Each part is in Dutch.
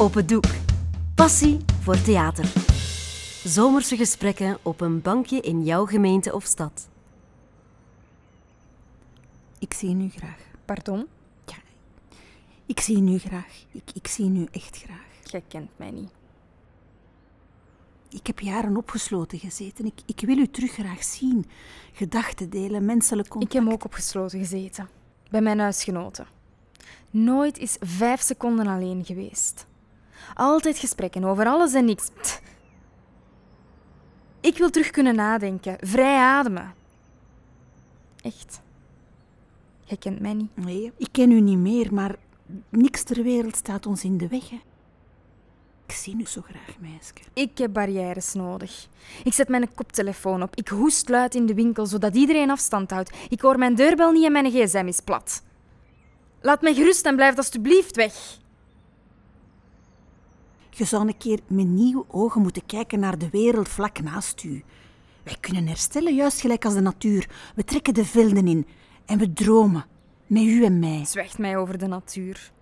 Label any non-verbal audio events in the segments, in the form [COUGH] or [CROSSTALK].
Open Doek. Passie voor theater. Zomerse gesprekken op een bankje in jouw gemeente of stad. Ik zie nu graag. Pardon? Ja, ik zie nu graag. Ik, ik zie nu echt graag. Jij kent mij niet. Ik heb jaren opgesloten gezeten. Ik, ik wil u terug graag zien. Gedachten delen, menselijk contact. Ik heb ook opgesloten gezeten. Bij mijn huisgenoten. Nooit is vijf seconden alleen geweest. Altijd gesprekken over alles en niks. Pst. Ik wil terug kunnen nadenken, vrij ademen. Echt. Jij kent mij niet. Nee, ik ken u niet meer, maar niks ter wereld staat ons in de weg. Hè. Ik zie u zo graag, meisje. Ik heb barrières nodig. Ik zet mijn koptelefoon op. Ik hoest luid in de winkel, zodat iedereen afstand houdt. Ik hoor mijn deurbel niet en mijn gsm is plat. Laat mij gerust en blijf alstublieft weg. Je zou een keer met nieuwe ogen moeten kijken naar de wereld vlak naast u. Wij kunnen herstellen, juist gelijk als de natuur. We trekken de velden in en we dromen. Met u en mij. Zwijgt mij over de natuur.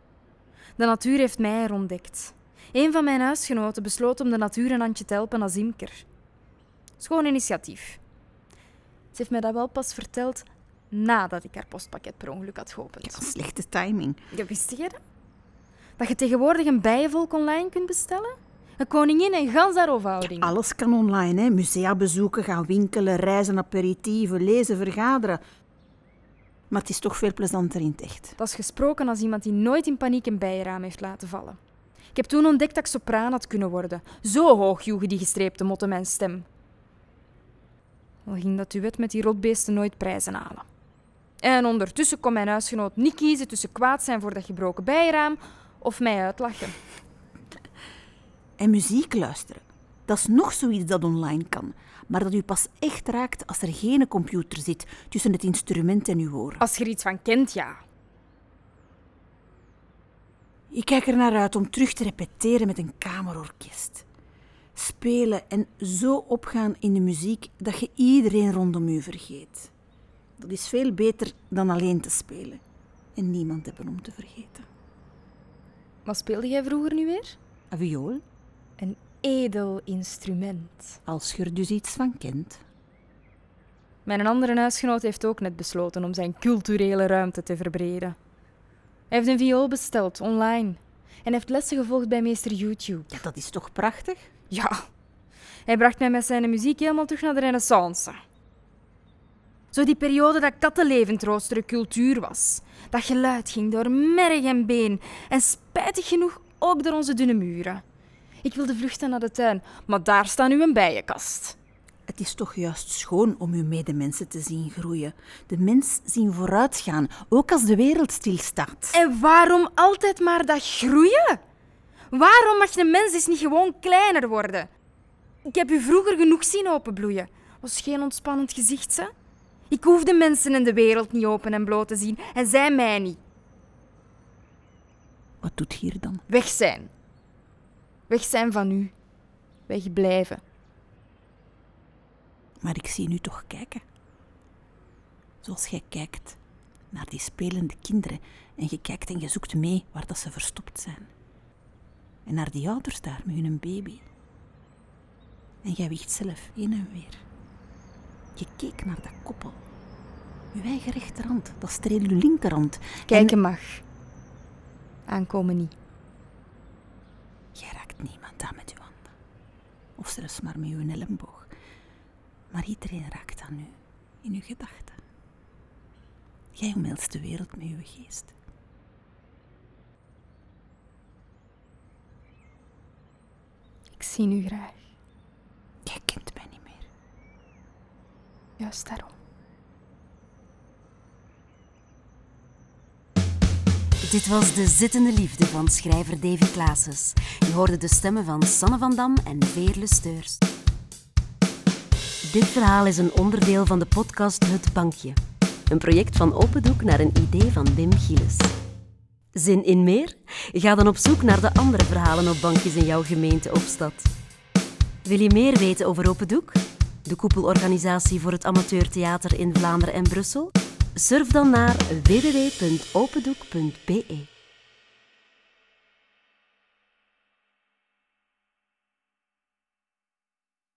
De natuur heeft mij er ontdekt. Een van mijn huisgenoten besloot om de natuur een handje te helpen als imker. Schoon initiatief. Ze heeft mij dat wel pas verteld nadat ik haar postpakket per ongeluk had geopend. Ja, slechte timing. Ja, wist je dat? Dat je tegenwoordig een bijenvolk online kunt bestellen? Een koningin en gans haar hofhouding. Alles kan online, hè. Musea bezoeken, gaan winkelen, reizen, aperitieven, lezen, vergaderen. Maar het is toch veel plezanter in het echt. Dat is gesproken als iemand die nooit in paniek een bijenraam heeft laten vallen. Ik heb toen ontdekt dat ik sopraan had kunnen worden. Zo hoog joegen die gestreepte motten mijn stem. Al ging dat duet met die rotbeesten nooit prijzen halen. En ondertussen kon mijn huisgenoot niet kiezen tussen kwaad zijn voor dat gebroken bijenraam of mij uitlachen. [LAUGHS] En muziek luisteren. Dat is nog zoiets dat online kan. Maar dat u pas echt raakt als er geen computer zit tussen het instrument en uw oren. Als je er iets van kent, ja. Ik kijk er naar uit om terug te repeteren met een kamerorkest. Spelen en zo opgaan in de muziek dat je iedereen rondom u vergeet. Dat is veel beter dan alleen te spelen en niemand hebben om te vergeten. Wat speelde jij vroeger nu weer? Een viool, Een edel instrument. als je er dus iets van kent. Mijn andere huisgenoot heeft ook net besloten om zijn culturele ruimte te verbreden. Hij heeft een viool besteld online en heeft lessen gevolgd bij meester YouTube. Ja, dat is toch prachtig? Ja, hij bracht mij met zijn muziek helemaal terug naar de renaissance. Zo die periode dat kattenlevend roostere cultuur was. Dat geluid ging door merg en been en spijtig genoeg ook door onze dunne muren. Ik wilde vluchten naar de tuin, maar daar staat nu een bijenkast. Het is toch juist schoon om uw medemensen te zien groeien. De mens zien vooruitgaan, ook als de wereld stilstaat. En waarom altijd maar dat groeien? Waarom mag de mens eens niet gewoon kleiner worden? Ik heb u vroeger genoeg zien openbloeien. Was geen ontspannend gezicht, hè? Ik hoef de mensen en de wereld niet open en bloot te zien, en zij mij niet. Wat doet hier dan? Weg zijn. Weg zijn van u. Wegblijven. Maar ik zie nu toch kijken. Zoals jij kijkt naar die spelende kinderen en je kijkt en je zoekt mee waar dat ze verstopt zijn. En naar die ouders daar met hun baby. En jij wiegt zelf heen en weer. Keek naar dat koppel. Uw eigen rechterhand, dat streelde uw linkerhand. Kijken mag. Aankomen niet. Jij raakt niemand aan met uw handen. Of zelfs maar met uw elleboog. Maar iedereen raakt aan u, in uw gedachten. Jij omhelst de wereld met uw geest. Ik zie u graag. Jij kent mij niet meer. Dit was De Zittende Liefde van schrijver Davy Klaases. Je hoorde de stemmen van Sanne van Dam en Veerle Steurs. Dit verhaal is een onderdeel van de podcast Het Bankje. Een project van Open Doek naar een idee van Wim Gilles. Zin in meer? Ga dan op zoek naar de andere verhalen op bankjes in jouw gemeente of stad. Wil je meer weten over Open Doek? De koepelorganisatie voor het amateurtheater in Vlaanderen en Brussel? Surf dan naar www.opendoek.be.